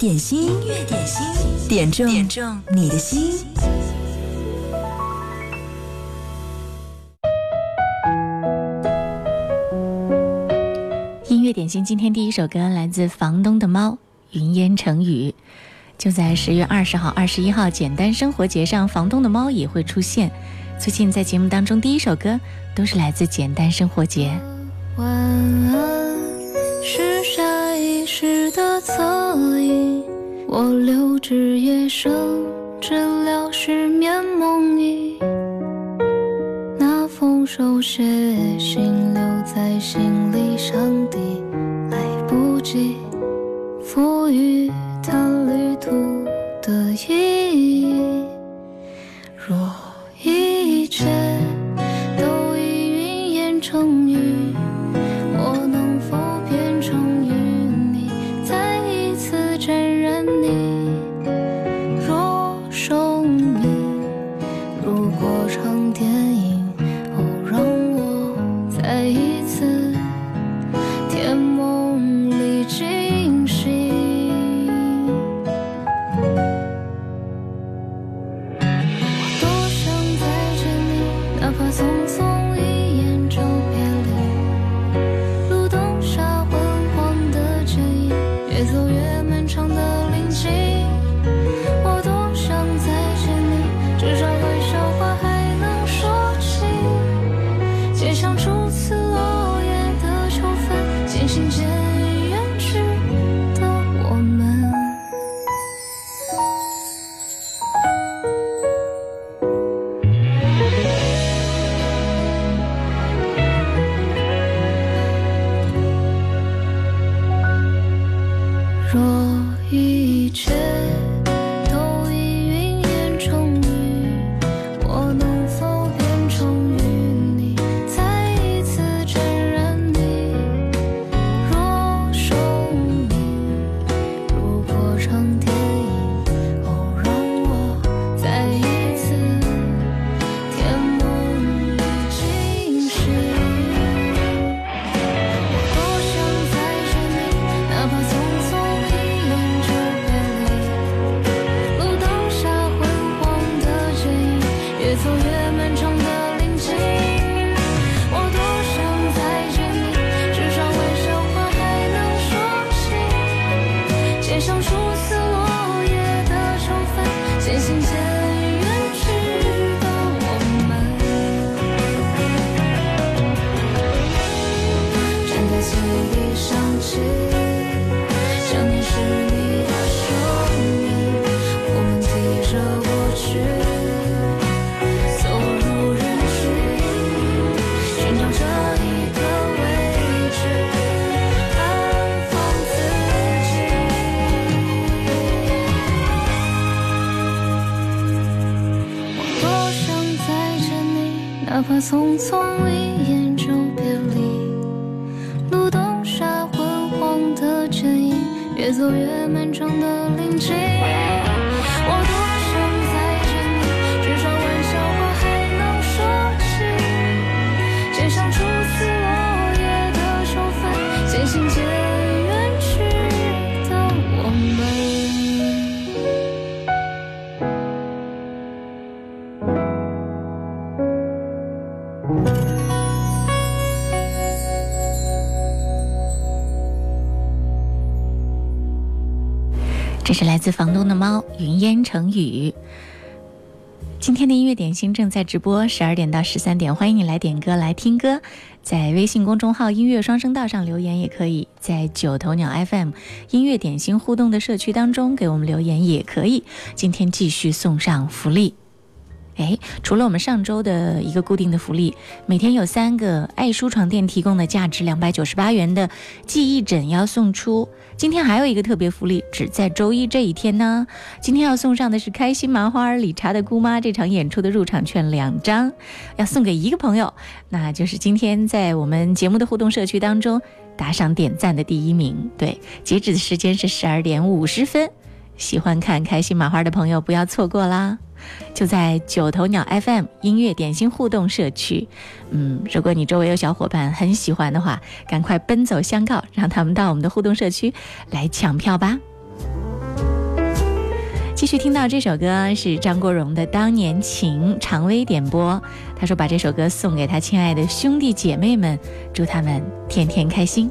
点心，音乐点心，点中点中你的心。音乐点心，今天第一首歌来自房东的猫，云烟成雨。就在十月二十号、二十一号简单生活节上，房东的猫也会出现。最近在节目当中，第一首歌都是来自简单生活节。晚安，是下意识的侧影，我留至夜深，治疗失眠梦呓。那封手写信留在行李箱底，来不及赋予。它旅途的意义。若匆匆云烟成雨。今天的音乐点心正在直播，十二点到十三点，欢迎你来点歌、来听歌。在微信公众号“音乐双声道”上留言也可以，在九头鸟 FM 音乐点心互动的社区当中给我们留言也可以。今天继续送上福利。哎，除了我们上周的一个固定的福利，每天有三个爱舒床垫提供的价值两百九十八元的记忆枕要送出。今天还有一个特别福利，只在周一这一天呢。今天要送上的是开心麻花理查的姑妈这场演出的入场券两张，要送给一个朋友，那就是今天在我们节目的互动社区当中打赏点赞的第一名。对，截止的时间是十二点五十分。喜欢看开心麻花的朋友不要错过啦！就在九头鸟 FM 音乐点心互动社区。嗯，如果你周围有小伙伴很喜欢的话，赶快奔走相告，让他们到我们的互动社区来抢票吧。继续听到这首歌是张国荣的《当年情》，常威点播。他说把这首歌送给他亲爱的兄弟姐妹们，祝他们天天开心。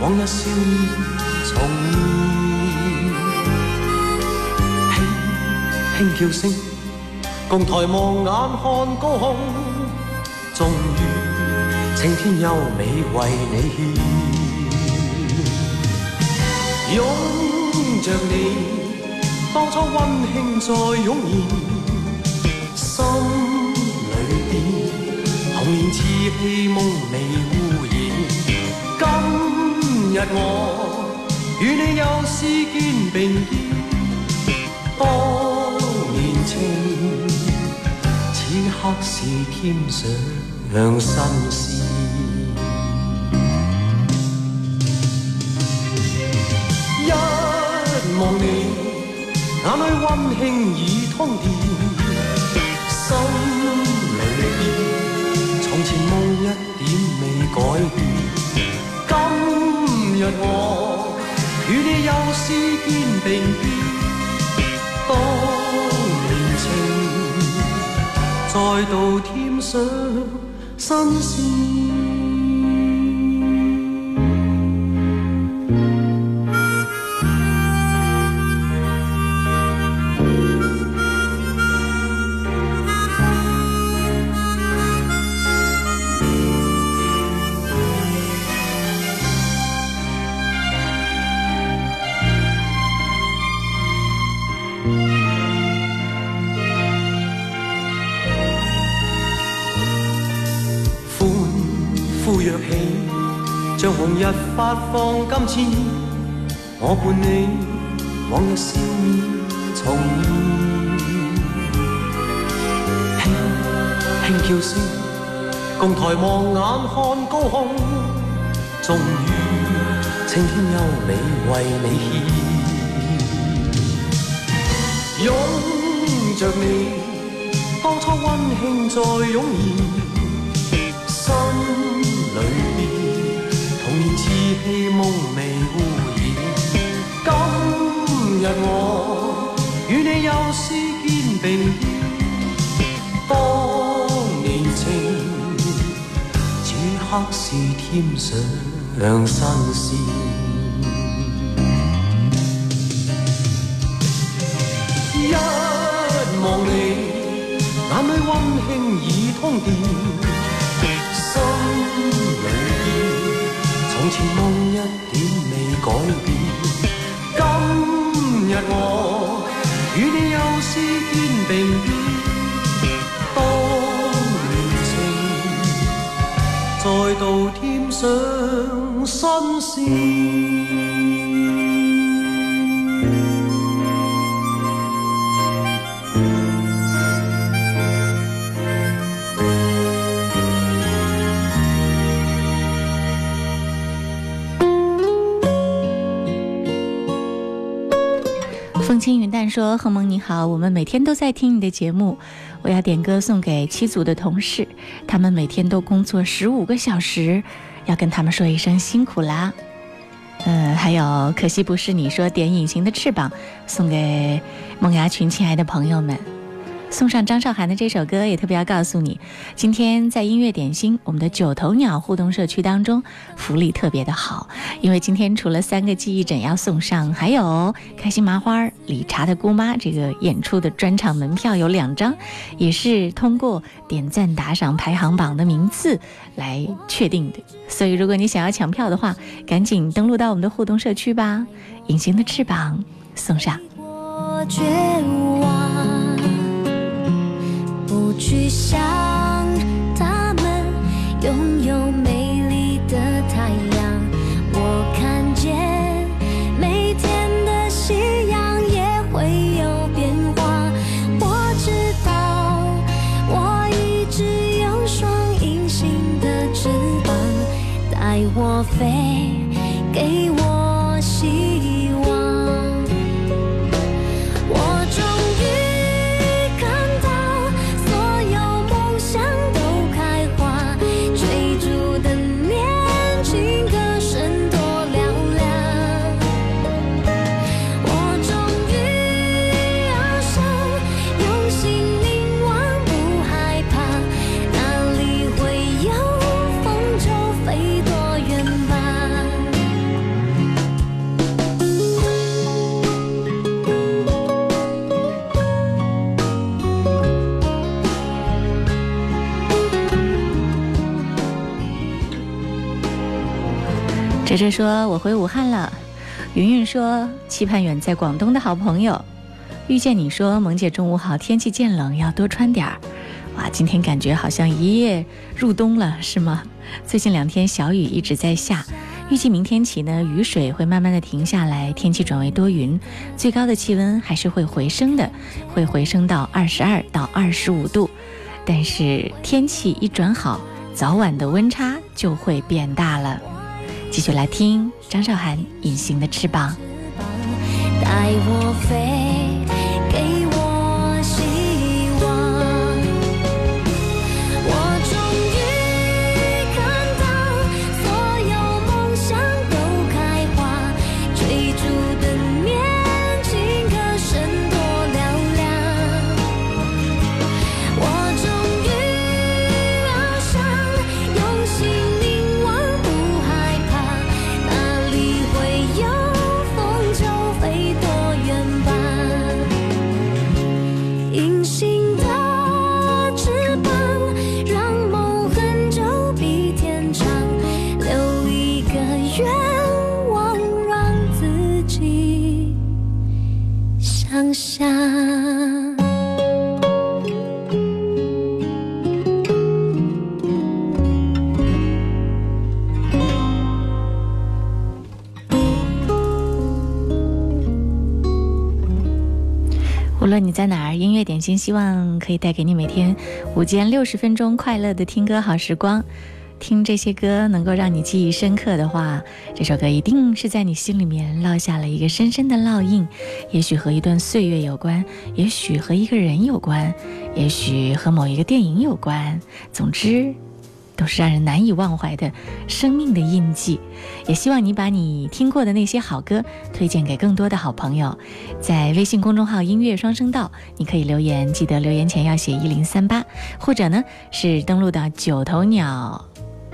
往日笑面重现，轻轻叫声，共抬望眼看高空，终于青天优美为你献。拥着你，当初温馨再涌现，心里边童年稚气梦未污染。日我与你又是肩并肩，当年情，此刻是添上新事。一望你，眼里温馨已通电，心里边从前梦一点未改变。日我与你又是肩并肩，当年情再度添上新鲜。发放金箭，我伴你往日笑面重现。轻轻叫声，共抬望眼看高空，终于青天优美为你献。拥着你，当初温馨再涌现，心里边。希梦未污染，今日我与你又是肩并肩，当年情，此刻是添上新鲜。一望你，眼里温馨已通电，心里边。从前梦一点未改变，今日我与你又是肩并肩，当年情再度添上新鲜。金云淡说：“贺萌你好，我们每天都在听你的节目，我要点歌送给七组的同事，他们每天都工作十五个小时，要跟他们说一声辛苦啦。嗯，还有可惜不是你说点隐形的翅膀，送给梦芽群亲爱的朋友们，送上张韶涵的这首歌，也特别要告诉你，今天在音乐点心我们的九头鸟互动社区当中，福利特别的好，因为今天除了三个记忆枕要送上，还有开心麻花理查的姑妈这个演出的专场门票有两张，也是通过点赞打赏排行榜的名次来确定的。所以如果你想要抢票的话，赶紧登录到我们的互动社区吧。隐形的翅膀送上。绝望。不去想，他们拥有美哲哲说：“我回武汉了。”云云说：“期盼远在广东的好朋友。”遇见你说：“萌姐中午好，天气渐冷，要多穿点儿。”哇，今天感觉好像一夜入冬了，是吗？最近两天小雨一直在下，预计明天起呢，雨水会慢慢的停下来，天气转为多云，最高的气温还是会回升的，会回升到二十二到二十五度。但是天气一转好，早晚的温差就会变大了。继续来听张韶涵《隐形的翅膀》，带我飞，你在哪儿，音乐点心希望可以带给你每天午间六十分钟快乐的听歌好时光。听这些歌能够让你记忆深刻的话，这首歌一定是在你心里面烙下了一个深深的烙印。也许和一段岁月有关，也许和一个人有关，也许和某一个电影有关。总之，都是让人难以忘怀的生命的印记。也希望你把你听过的那些好歌推荐给更多的好朋友。在微信公众号“音乐双声道”，你可以留言，记得留言前要写一零三八，或者呢是登录到九头鸟。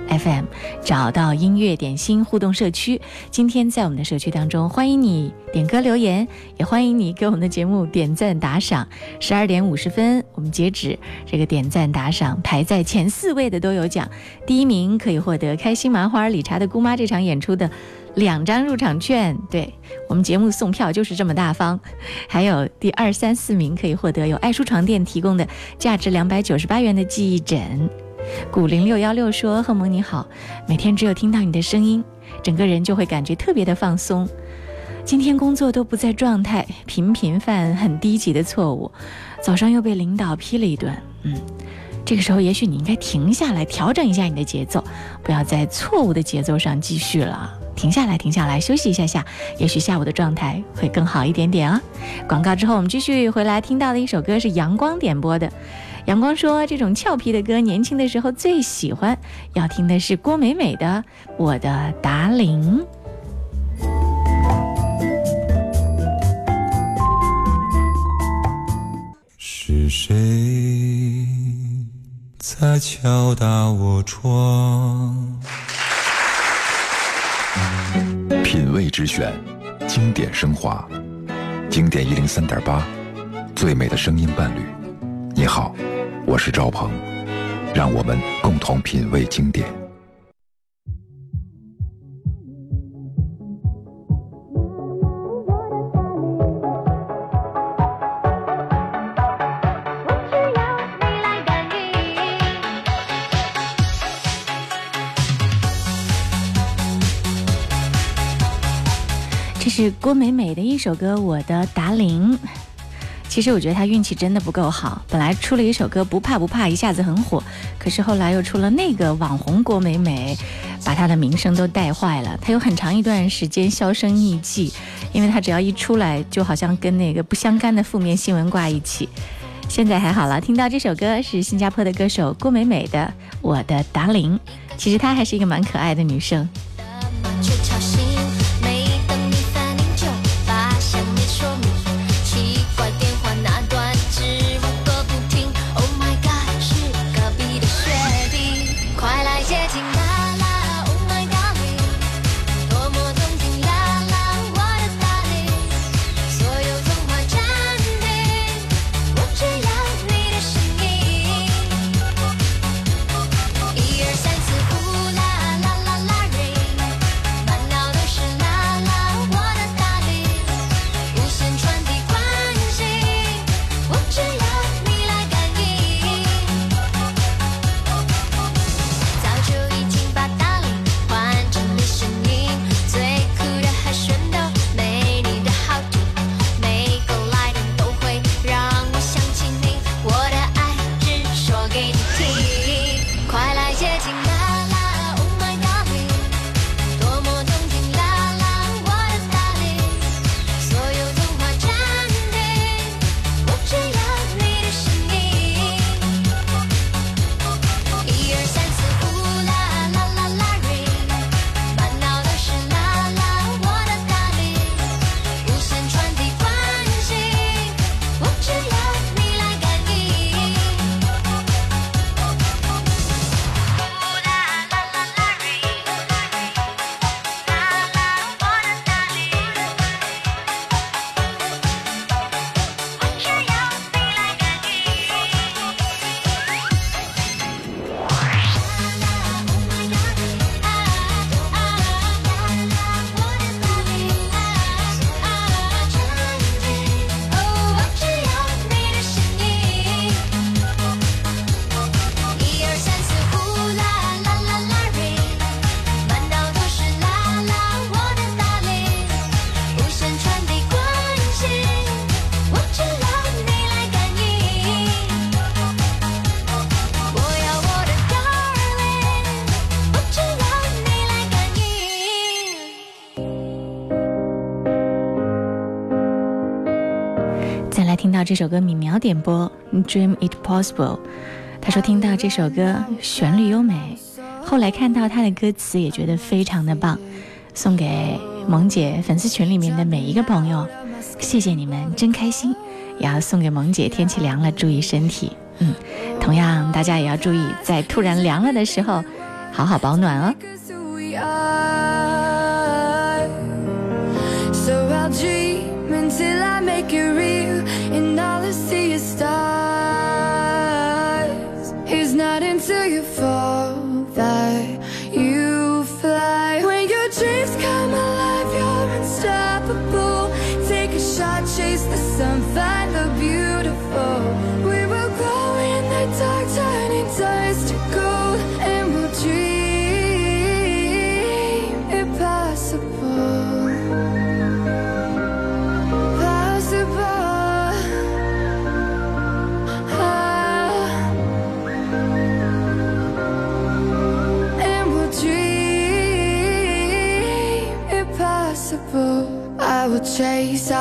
FM 找到音乐点心互动社区，今天在我们的社区当中，欢迎你点歌留言，也欢迎你给我们的节目点赞打赏。十二点五十分，我们截止这个点赞打赏排在前四位的都有奖，第一名可以获得开心麻花理查的姑妈这场演出的两张入场券，对我们节目送票就是这么大方。还有第二三四名可以获得由爱舒床垫提供的价值两百九十八元的记忆枕。古零六幺六说：“贺萌你好，每天只有听到你的声音，整个人就会感觉特别的放松。今天工作都不在状态，频频犯很低级的错误，早上又被领导批了一顿。嗯，这个时候也许你应该停下来，调整一下你的节奏，不要在错误的节奏上继续了。停下来，停下来，休息一下下，也许下午的状态会更好一点点啊。广告之后，我们继续回来听到的一首歌是阳光点播的。”阳光说：“这种俏皮的歌，年轻的时候最喜欢。要听的是郭美美的《我的达令》。”是谁在敲打我窗？品味之选，经典升华，经典一零三点八，最美的声音伴侣。你好，我是赵鹏，让我们共同品味经典。这是郭美美的一首歌《我的达令》。其实我觉得她运气真的不够好，本来出了一首歌《不怕不怕》，一下子很火，可是后来又出了那个网红郭美美，把她的名声都带坏了。她有很长一段时间销声匿迹，因为她只要一出来，就好像跟那个不相干的负面新闻挂一起。现在还好了，听到这首歌是新加坡的歌手郭美美的《我的达令》，其实她还是一个蛮可爱的女生。这首歌，米苗点播《Dream It Possible》。他说听到这首歌旋律优美，后来看到他的歌词也觉得非常的棒，送给萌姐粉丝群里面的每一个朋友，谢谢你们，真开心。也要送给萌姐，天气凉了，注意身体。嗯，同样大家也要注意，在突然凉了的时候，好好保暖哦。Cause who we are. So I'll dream until I make it real, and all I see is stars. It's not until you fall that you fly. When your dreams come alive, you're unstoppable. Take a shot, chase the sun, find the beautiful.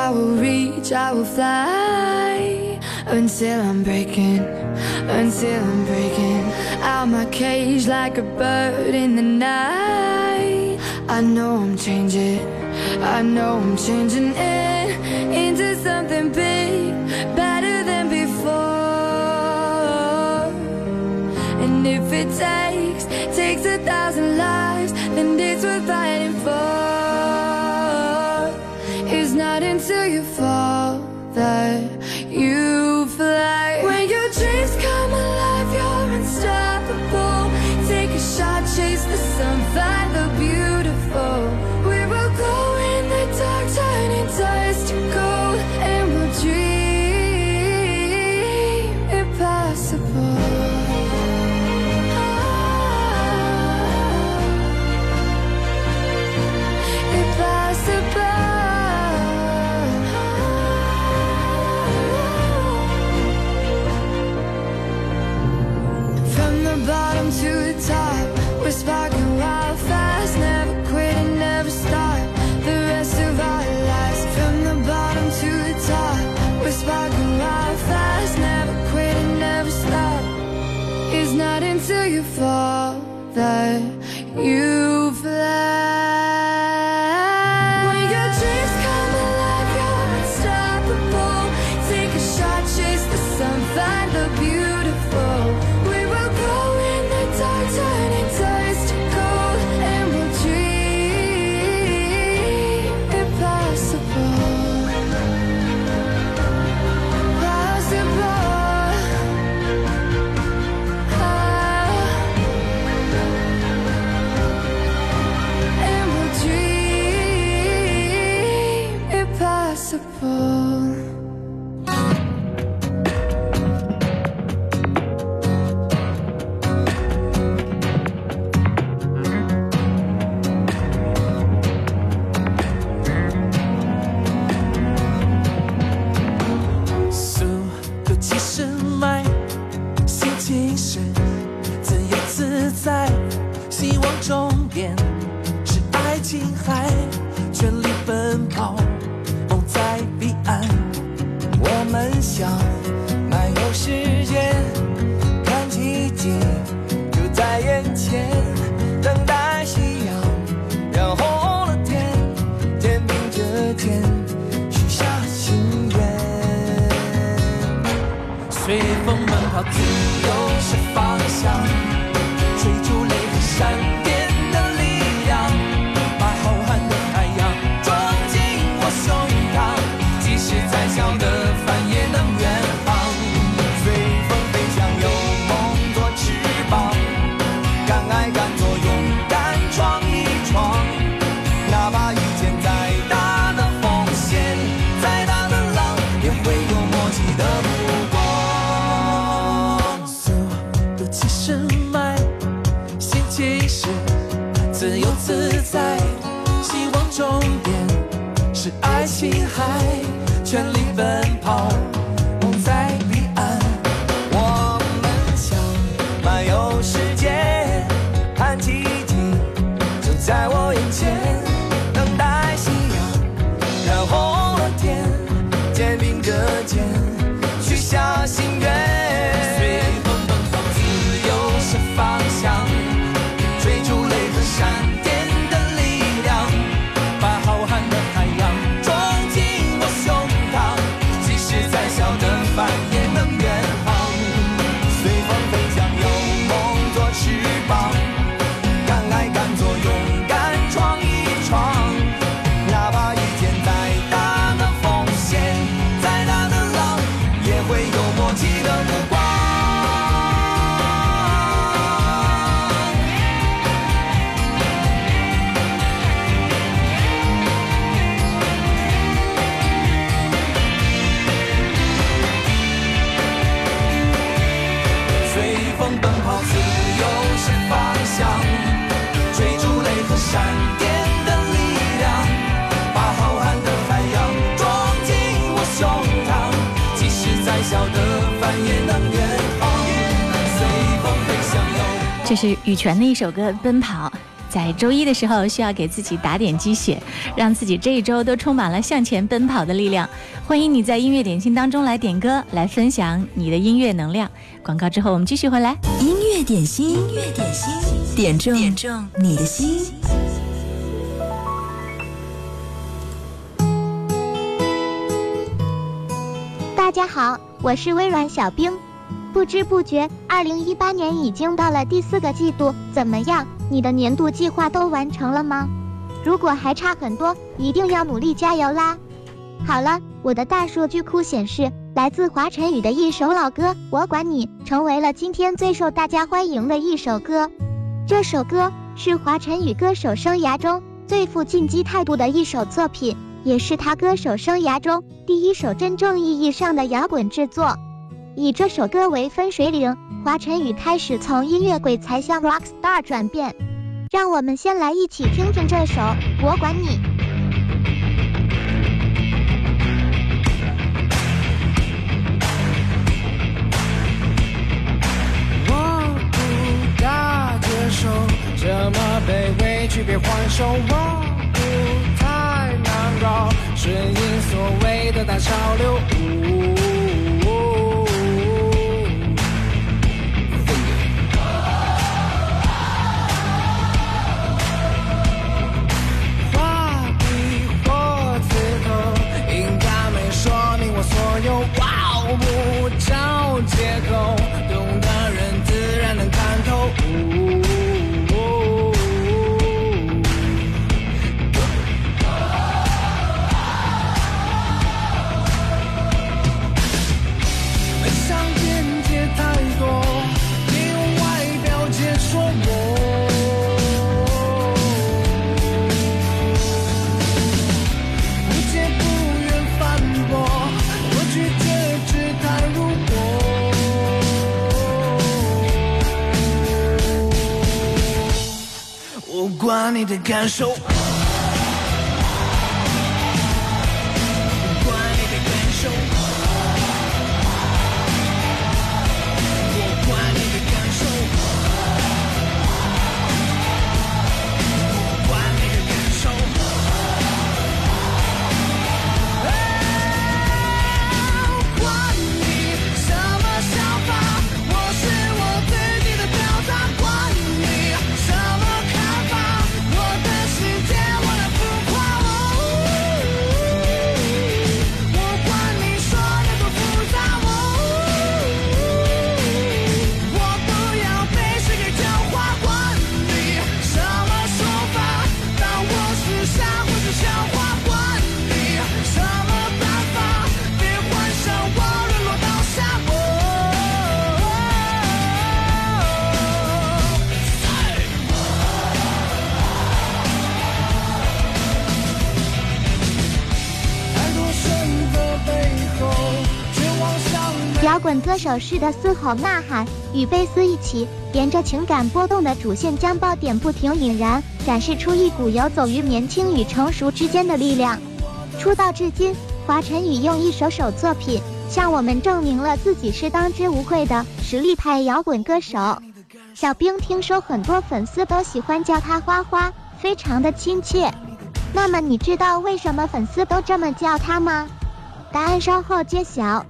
I will reach, I will fly. Until I'm breaking, until I'm breaking Out my cage like a bird in the night. I know I'm changing, I know I'm changing it Into something big, better than before. And if it takes, takes a thousand lives Then it's worth fighting for not until you fall that you fly. When your dreams come alive, you're unstoppable. Take a shot, chase the sun, find the beautiful. 希望终点是爱琴海，全力奔跑，梦在彼岸，我们想漫游世界，看奇迹就在眼前，等待夕阳染红了天，天明着天，许下心愿，随风奔跑，自。心海转的一首歌《奔跑》。在周一的时候，需要给自己打点鸡血，让自己这一周都充满了向前奔跑的力量。欢迎你在音乐点心当中来点歌，来分享你的音乐能量。广告之后，我们继续回来。音乐点心，音乐点心，点中点中你的心。大家好，我是微软小冰。不知不觉，二零一八年已经到了第四个季度，怎么样？你的年度计划都完成了吗？如果还差很多，一定要努力加油啦！好了，我的大数据库显示，来自华晨宇的一首老歌《我管你》成为了今天最受大家欢迎的一首歌。这首歌是华晨宇歌手生涯中最富进击态度的一首作品，也是他歌手生涯中第一首真正意义上的摇滚制作。以这首歌为分水岭，华晨宇开始从音乐鬼才向 rock star 转变。让我们先来一起听听这首《我管你》。我不大接受这么被委屈别还手，我不太难搞，顺应所谓的大潮流。又找不着借口。感受。摇滚歌手式的嘶吼呐喊，与贝斯一起，沿着情感波动的主线将爆点不停引燃，展示出一股游走于年轻与成熟之间的力量。出道至今，华晨宇用一首首作品，向我们证明了自己是当之无愧的实力派摇滚歌手。小兵听说很多粉丝都喜欢叫他花花，非常的亲切。那么你知道为什么粉丝都这么叫他吗？答案稍后揭晓。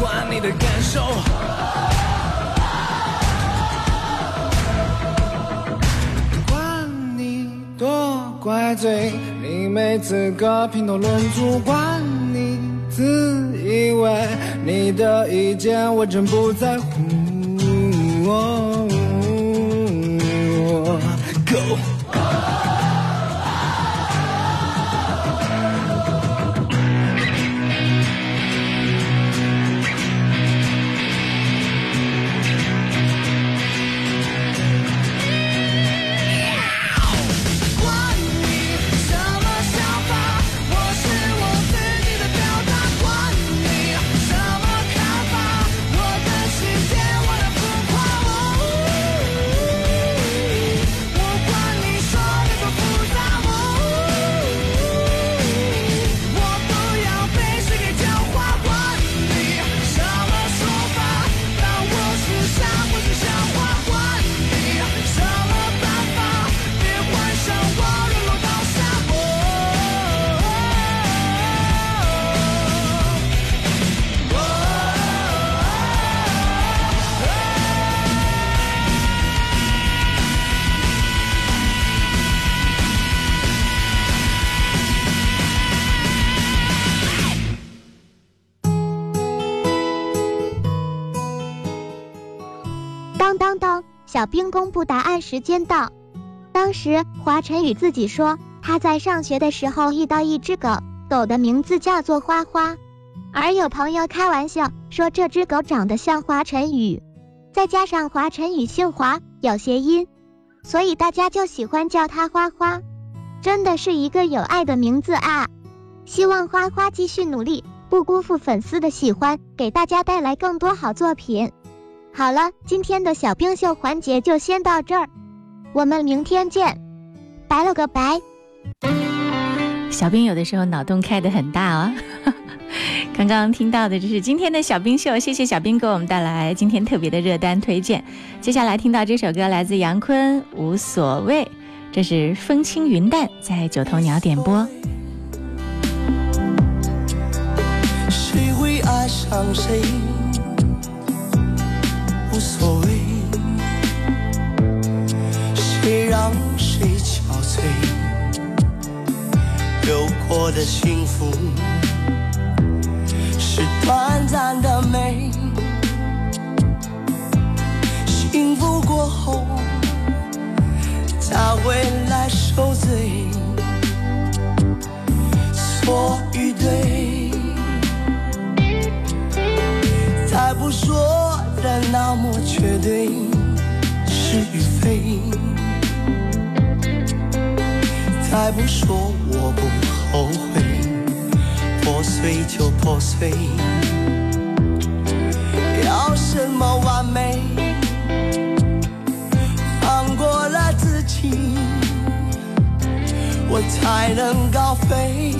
管你的感受。管你多怪罪，你没资格评头论足。管你自以为你的意见我真不在乎。小兵公布答案时间到。当时华晨宇自己说，他在上学的时候遇到一只狗，狗的名字叫做花花，而有朋友开玩笑说这只狗长得像华晨宇，再加上华晨宇姓华，有谐音，所以大家就喜欢叫它花花。真的是一个有爱的名字啊！希望花花继续努力，不辜负粉丝的喜欢，给大家带来更多好作品。好了，今天的小冰秀环节就先到这儿，我们明天见，拜了个拜。小兵有的时候脑洞开得很大哦。刚刚听到的这是今天的小冰秀，谢谢小兵给我们带来今天特别的热单推荐。接下来听到这首歌来自杨坤，《无所谓》。这是风轻云淡在九头鸟点播。谁会爱上谁？无所谓。谁让谁憔悴？有过的幸福是短暂的美，幸福过后。他会来受罪，错与对，再不说的那么绝对，是与非，再不说我不后悔，破碎就破碎，要什么完美？放过了自己我才能高飞，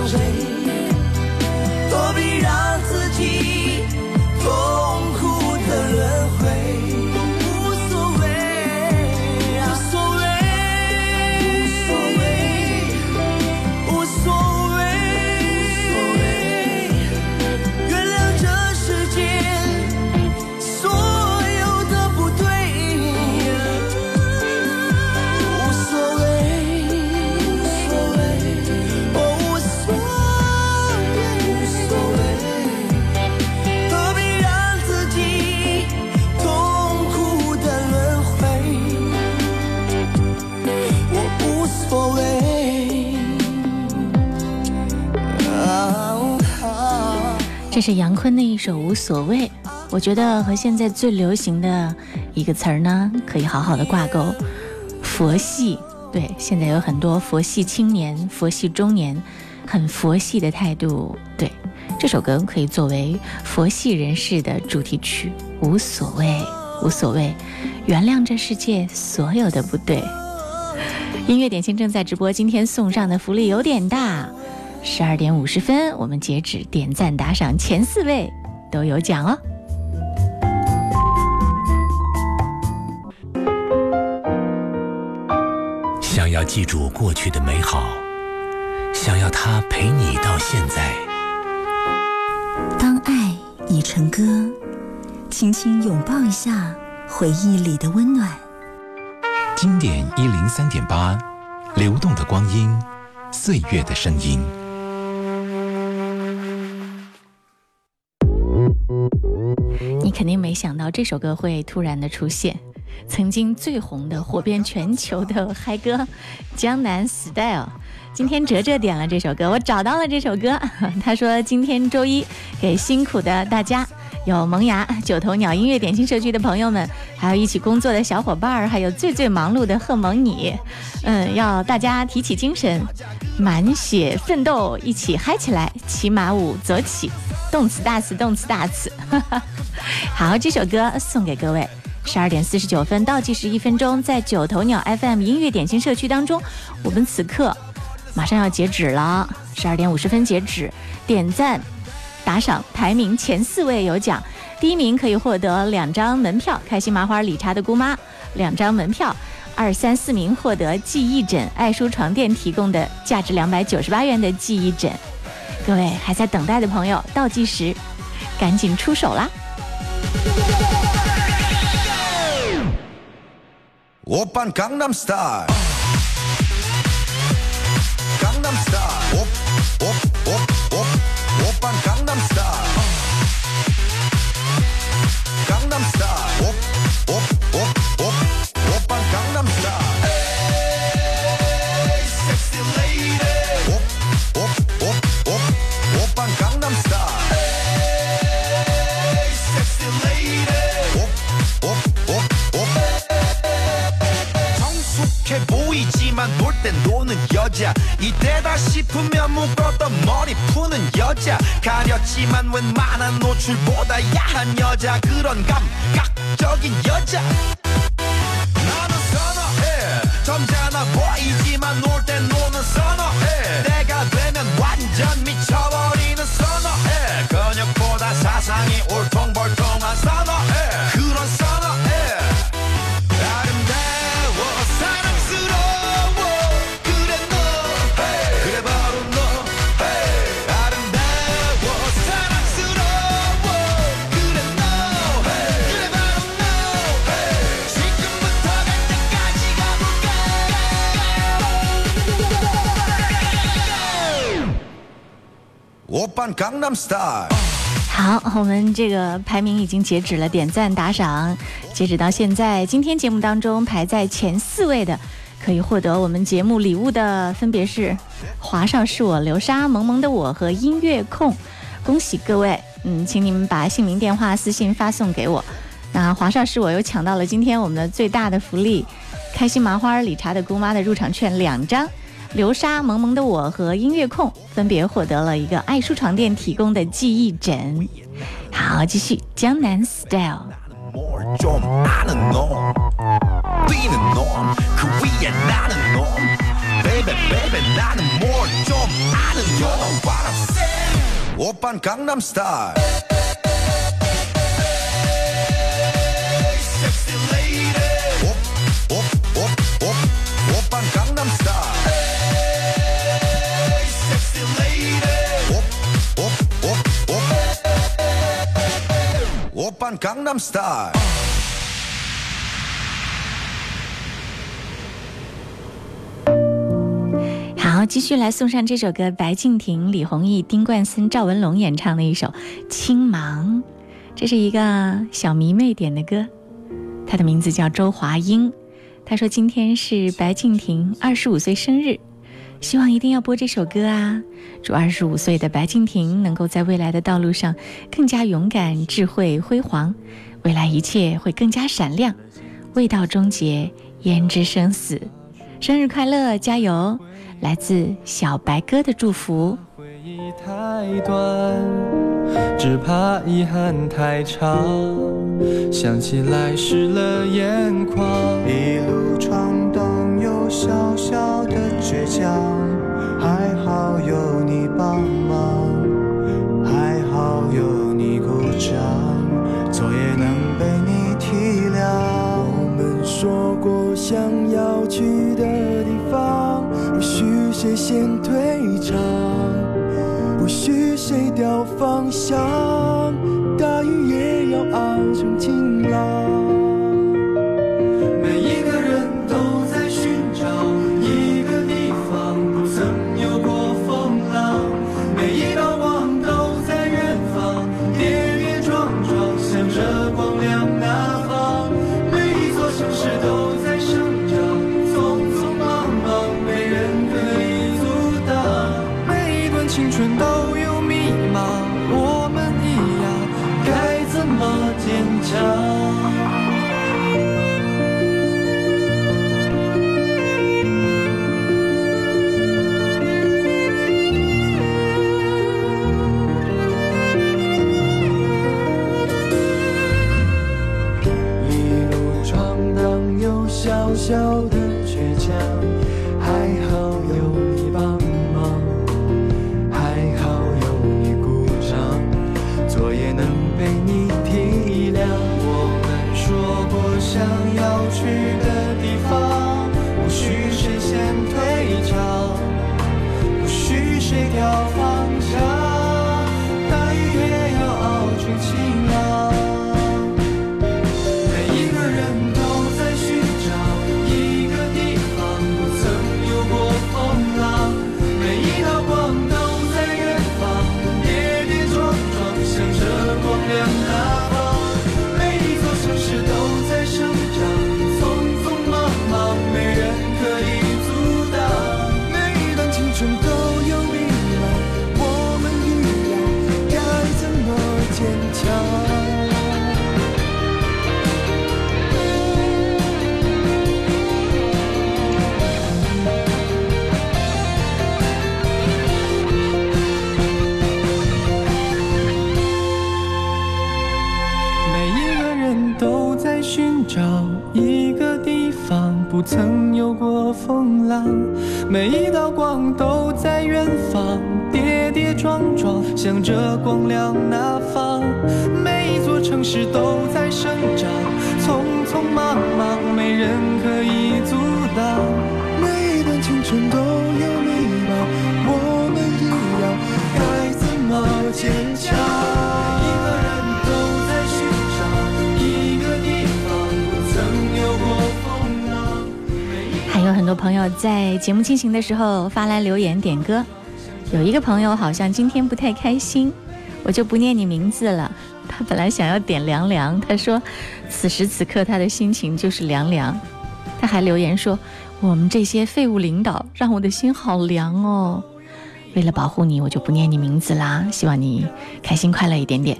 I'll. 这是杨坤的一首《无所谓》，我觉得和现在最流行的一个词儿呢，可以好好的挂钩。佛系，对，现在有很多佛系青年、佛系中年，很佛系的态度。对，这首歌可以作为佛系人士的主题曲，《无所谓》，无所谓，原谅这世界所有的不对。音乐点心正在直播，今天送上的福利有点大。十二点五十分我们截止点赞打赏前四位都有奖哦。想要记住过去的美好想要他陪你到现在。当爱已成歌轻轻拥抱一下回忆里的温暖。经典一零三点八流动的光阴岁月的声音。肯定没想到这首歌会突然的出现。曾经最红的、火遍全球的嗨歌《江南 Style》，今天哲哲点了这首歌，我找到了这首歌。他说今天周一给辛苦的大家，有萌芽、九头鸟音乐点心社区的朋友们，还有一起工作的小伙伴儿，还有最最忙碌的贺萌你，嗯，要大家提起精神，满血奋斗，一起嗨起来，骑马舞走起，动词大词，动词大词。好，这首歌送给各位。十二点四十九分倒计时一分钟，在九头鸟 FM 音乐点心社区当中，我们此刻马上要截止了。十二点五十分截止，点赞、打赏排名前四位有奖，第一名可以获得两张门票《开心麻花》《理查的姑妈》，两张门票；二三四名获得记忆枕，爱舒床垫提供的价值两百九十八元的记忆枕。各位还在等待的朋友，倒计时，赶紧出手啦！我办江南 style，江南 style，我我。 가렸지만 웬만한 노출보다 야한 여자 그런 감각적인 여자 star 好我们这个排名已经截止了点赞打赏截止到现在今天节目当中排在前四位的可以获得我们节目礼物的分别是华少是我流沙萌萌的我和音乐控恭喜各位嗯请你们把姓名电话私信发送给我。那华少是我又抢到了今天我们的最大的福利开心麻花理查的姑妈的入场券两张。流沙萌萌的我和音乐控分别获得了一个爱舒床垫提供的记忆枕。好，继续江南。Style. von Gangnam Style. 好，继续来送上这首歌，白敬亭、李宏毅、丁冠森、赵文龙演唱的一首《青芒》，这是一个小迷妹点的歌，她的名字叫周华英。她说今天是白敬亭二十五岁生日。希望一定要播这首歌啊！祝二十五岁的白敬亭能够在未来的道路上更加勇敢、智慧、辉煌，未来一切会更加闪亮。未到终结，焉知生死？生日快乐，加油！来自小白哥的祝福。回忆太短，只怕遗憾太长，想起来湿了眼眶。一路闯小小的倔强，还好有你帮忙，还好有你鼓掌，错也能被你体谅。我们说过想要去的地方。不许谁先退场，不许谁掉方向，大雨也要熬成晴朗。方，跌跌撞撞，向着光亮那方。每一座城市都在生长，匆匆忙忙，没人可以阻挡。每一段青春都有迷茫，我们一样，该怎么坚强？一个人都在寻找一个地方，不曾有过风浪。还有很多朋友在节目进行的时候发来留言点歌，有一个朋友好像今天不太开心，我就不念你名字了。他本来想要点凉凉，他说此时此刻他的心情就是凉凉。他还留言说我们这些废物领导让我的心好凉哦。为了保护你，我就不念你名字啦。希望你开心快乐一点点。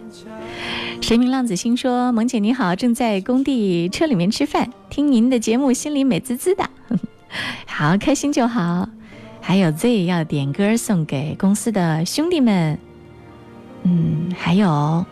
神明浪子心说：“萌姐你好，正在工地车里面吃饭，听您的节目，心里美滋滋的。好，开心就好。还有 Z 要点歌送给公司的兄弟们，嗯，还有，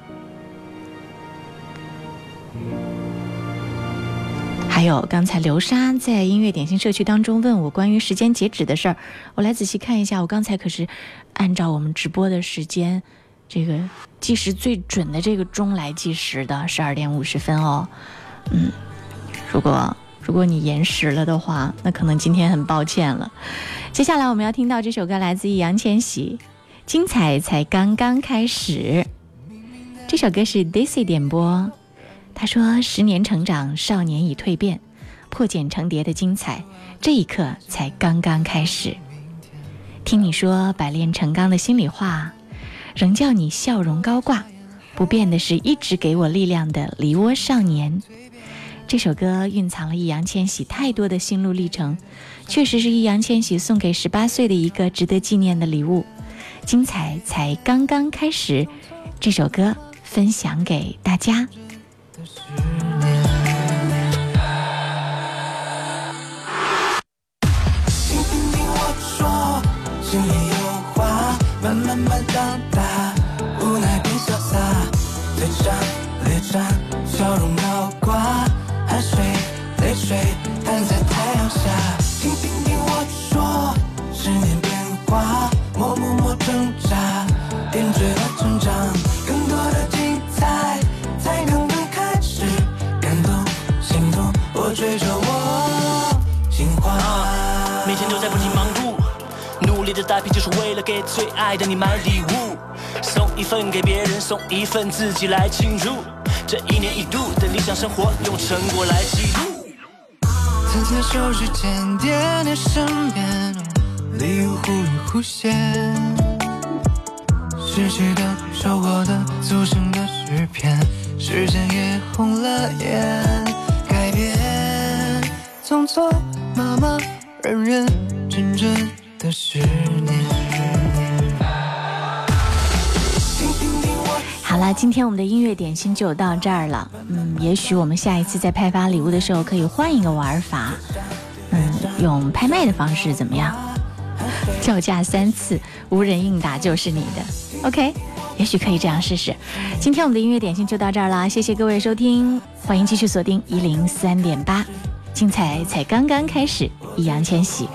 还有刚才流沙在音乐点心社区当中问我关于时间截止的事儿，我来仔细看一下，我刚才可是按照我们直播的时间。”这个计时最准的这个钟来计时的，十二点五十分哦。嗯，如果如果你延时了的话，那可能今天很抱歉了。接下来我们要听到这首歌来自易烊千玺，《精彩才刚刚开始》。这首歌是 Daisy 点播，他说：“十年成长，少年已蜕变，破茧成蝶的精彩，这一刻才刚刚开始。听你说百炼成钢的心里话。”仍叫你笑容高挂，不变的是一直给我力量的梨涡少年。这首歌蕴藏了易烊千玺太多的心路历程，确实是易烊千玺送给十八岁的一个值得纪念的礼物。精彩才刚刚开始，这首歌分享给大家。大批就是为了给最爱的你买礼物，送一份给别人，送一份自己来庆祝。这一年一度的理想生活，用成果来记录。站在手指尖点点身边，礼物忽隐忽现，失去的、收获的，组成的诗篇，时间也红了眼，改变，匆匆忙忙，认认真真的十年。好了，今天我们的音乐点心就到这儿了。嗯，也许我们下一次在派发礼物的时候可以换一个玩法，嗯，用拍卖的方式怎么样？叫价三次，无人应答就是你的。OK，也许可以这样试试。今天我们的音乐点心就到这儿了，谢谢各位收听，欢迎继续锁定一零三点八，精彩才刚刚开始。易烊千玺。